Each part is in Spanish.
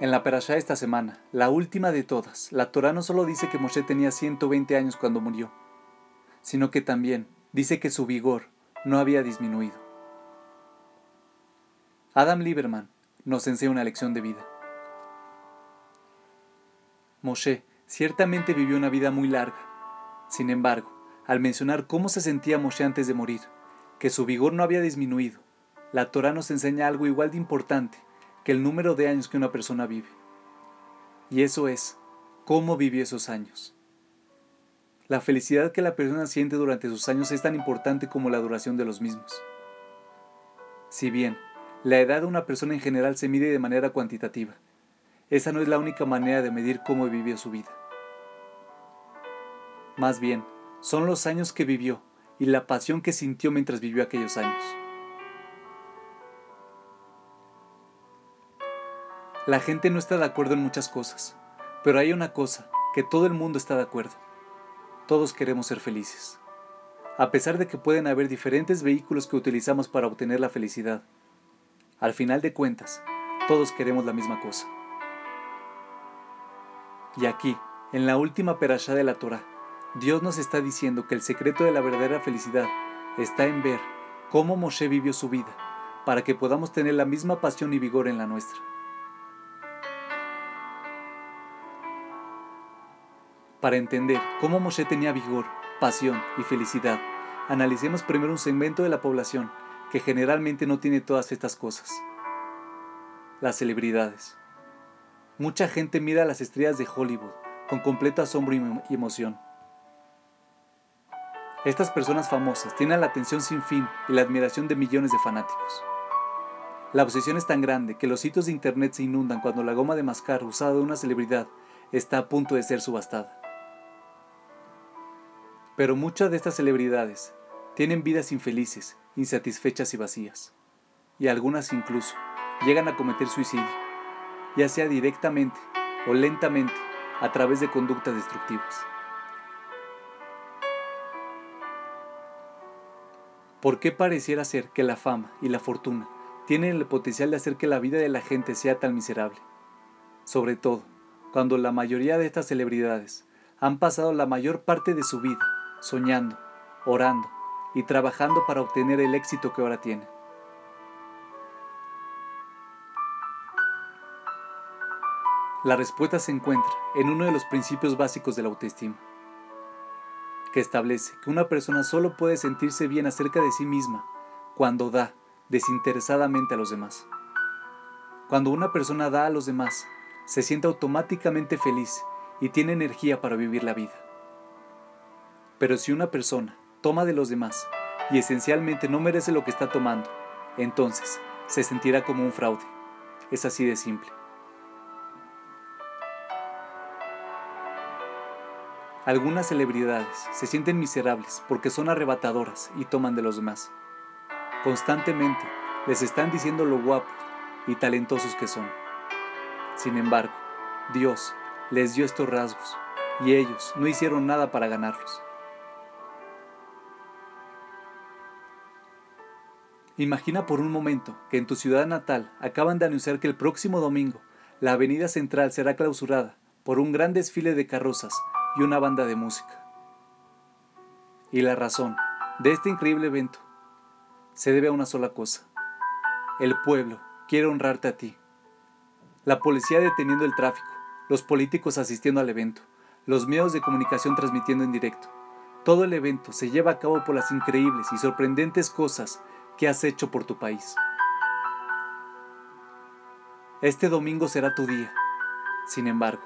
En la perashá esta semana, la última de todas, la Torah no solo dice que Moshe tenía 120 años cuando murió, sino que también dice que su vigor no había disminuido. Adam Lieberman nos enseña una lección de vida. Moshe ciertamente vivió una vida muy larga. Sin embargo, al mencionar cómo se sentía Moshe antes de morir, que su vigor no había disminuido, la Torah nos enseña algo igual de importante que el número de años que una persona vive. Y eso es cómo vivió esos años. La felicidad que la persona siente durante sus años es tan importante como la duración de los mismos. Si bien la edad de una persona en general se mide de manera cuantitativa, esa no es la única manera de medir cómo vivió su vida. Más bien, son los años que vivió y la pasión que sintió mientras vivió aquellos años. La gente no está de acuerdo en muchas cosas, pero hay una cosa que todo el mundo está de acuerdo. Todos queremos ser felices. A pesar de que pueden haber diferentes vehículos que utilizamos para obtener la felicidad, al final de cuentas, todos queremos la misma cosa. Y aquí, en la última perashá de la Torah, Dios nos está diciendo que el secreto de la verdadera felicidad está en ver cómo Moshe vivió su vida, para que podamos tener la misma pasión y vigor en la nuestra. Para entender cómo Moshe tenía vigor, pasión y felicidad, analicemos primero un segmento de la población que generalmente no tiene todas estas cosas. Las celebridades. Mucha gente mira a las estrellas de Hollywood con completo asombro y emoción. Estas personas famosas tienen la atención sin fin y la admiración de millones de fanáticos. La obsesión es tan grande que los sitios de internet se inundan cuando la goma de mascar usada de una celebridad está a punto de ser subastada. Pero muchas de estas celebridades tienen vidas infelices, insatisfechas y vacías. Y algunas incluso llegan a cometer suicidio, ya sea directamente o lentamente a través de conductas destructivas. ¿Por qué pareciera ser que la fama y la fortuna tienen el potencial de hacer que la vida de la gente sea tan miserable? Sobre todo, cuando la mayoría de estas celebridades han pasado la mayor parte de su vida soñando, orando y trabajando para obtener el éxito que ahora tiene. La respuesta se encuentra en uno de los principios básicos de la autoestima, que establece que una persona solo puede sentirse bien acerca de sí misma cuando da desinteresadamente a los demás. Cuando una persona da a los demás, se siente automáticamente feliz y tiene energía para vivir la vida. Pero si una persona toma de los demás y esencialmente no merece lo que está tomando, entonces se sentirá como un fraude. Es así de simple. Algunas celebridades se sienten miserables porque son arrebatadoras y toman de los demás. Constantemente les están diciendo lo guapos y talentosos que son. Sin embargo, Dios les dio estos rasgos y ellos no hicieron nada para ganarlos. Imagina por un momento que en tu ciudad natal acaban de anunciar que el próximo domingo la avenida central será clausurada por un gran desfile de carrozas y una banda de música. Y la razón de este increíble evento se debe a una sola cosa. El pueblo quiere honrarte a ti. La policía deteniendo el tráfico, los políticos asistiendo al evento, los medios de comunicación transmitiendo en directo. Todo el evento se lleva a cabo por las increíbles y sorprendentes cosas ¿Qué has hecho por tu país. Este domingo será tu día. Sin embargo,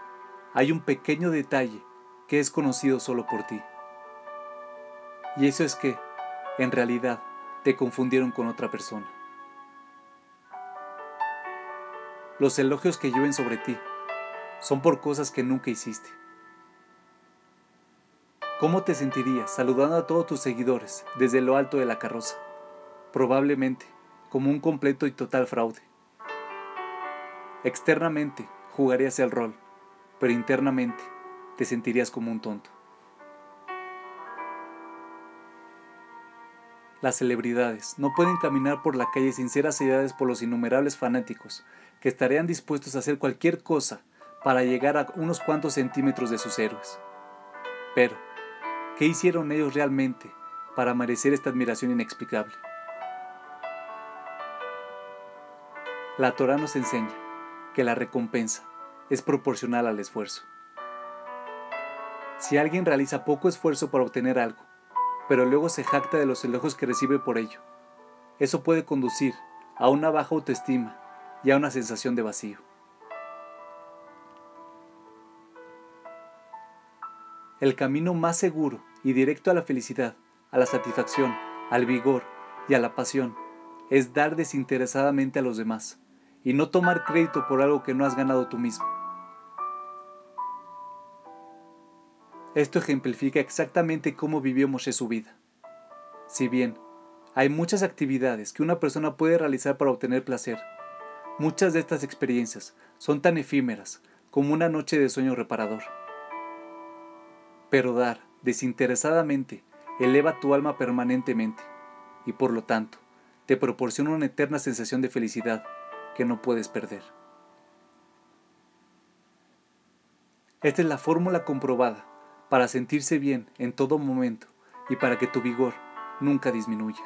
hay un pequeño detalle que es conocido solo por ti. Y eso es que, en realidad, te confundieron con otra persona. Los elogios que llueven sobre ti son por cosas que nunca hiciste. ¿Cómo te sentirías saludando a todos tus seguidores desde lo alto de la carroza? Probablemente como un completo y total fraude. Externamente jugarías el rol, pero internamente te sentirías como un tonto. Las celebridades no pueden caminar por la calle sin ser asediadas por los innumerables fanáticos que estarían dispuestos a hacer cualquier cosa para llegar a unos cuantos centímetros de sus héroes. Pero, ¿qué hicieron ellos realmente para merecer esta admiración inexplicable? La Torah nos enseña que la recompensa es proporcional al esfuerzo. Si alguien realiza poco esfuerzo para obtener algo, pero luego se jacta de los elogios que recibe por ello, eso puede conducir a una baja autoestima y a una sensación de vacío. El camino más seguro y directo a la felicidad, a la satisfacción, al vigor y a la pasión es dar desinteresadamente a los demás y no tomar crédito por algo que no has ganado tú mismo. Esto ejemplifica exactamente cómo vivió Moshe su vida. Si bien hay muchas actividades que una persona puede realizar para obtener placer, muchas de estas experiencias son tan efímeras como una noche de sueño reparador. Pero dar desinteresadamente eleva tu alma permanentemente y por lo tanto te proporciona una eterna sensación de felicidad que no puedes perder. Esta es la fórmula comprobada para sentirse bien en todo momento y para que tu vigor nunca disminuya.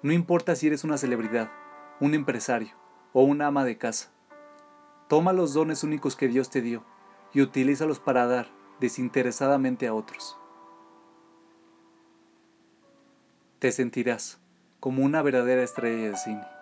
No importa si eres una celebridad, un empresario o una ama de casa. Toma los dones únicos que Dios te dio y utilízalos para dar desinteresadamente a otros. Te sentirás como una verdadera estrella de cine.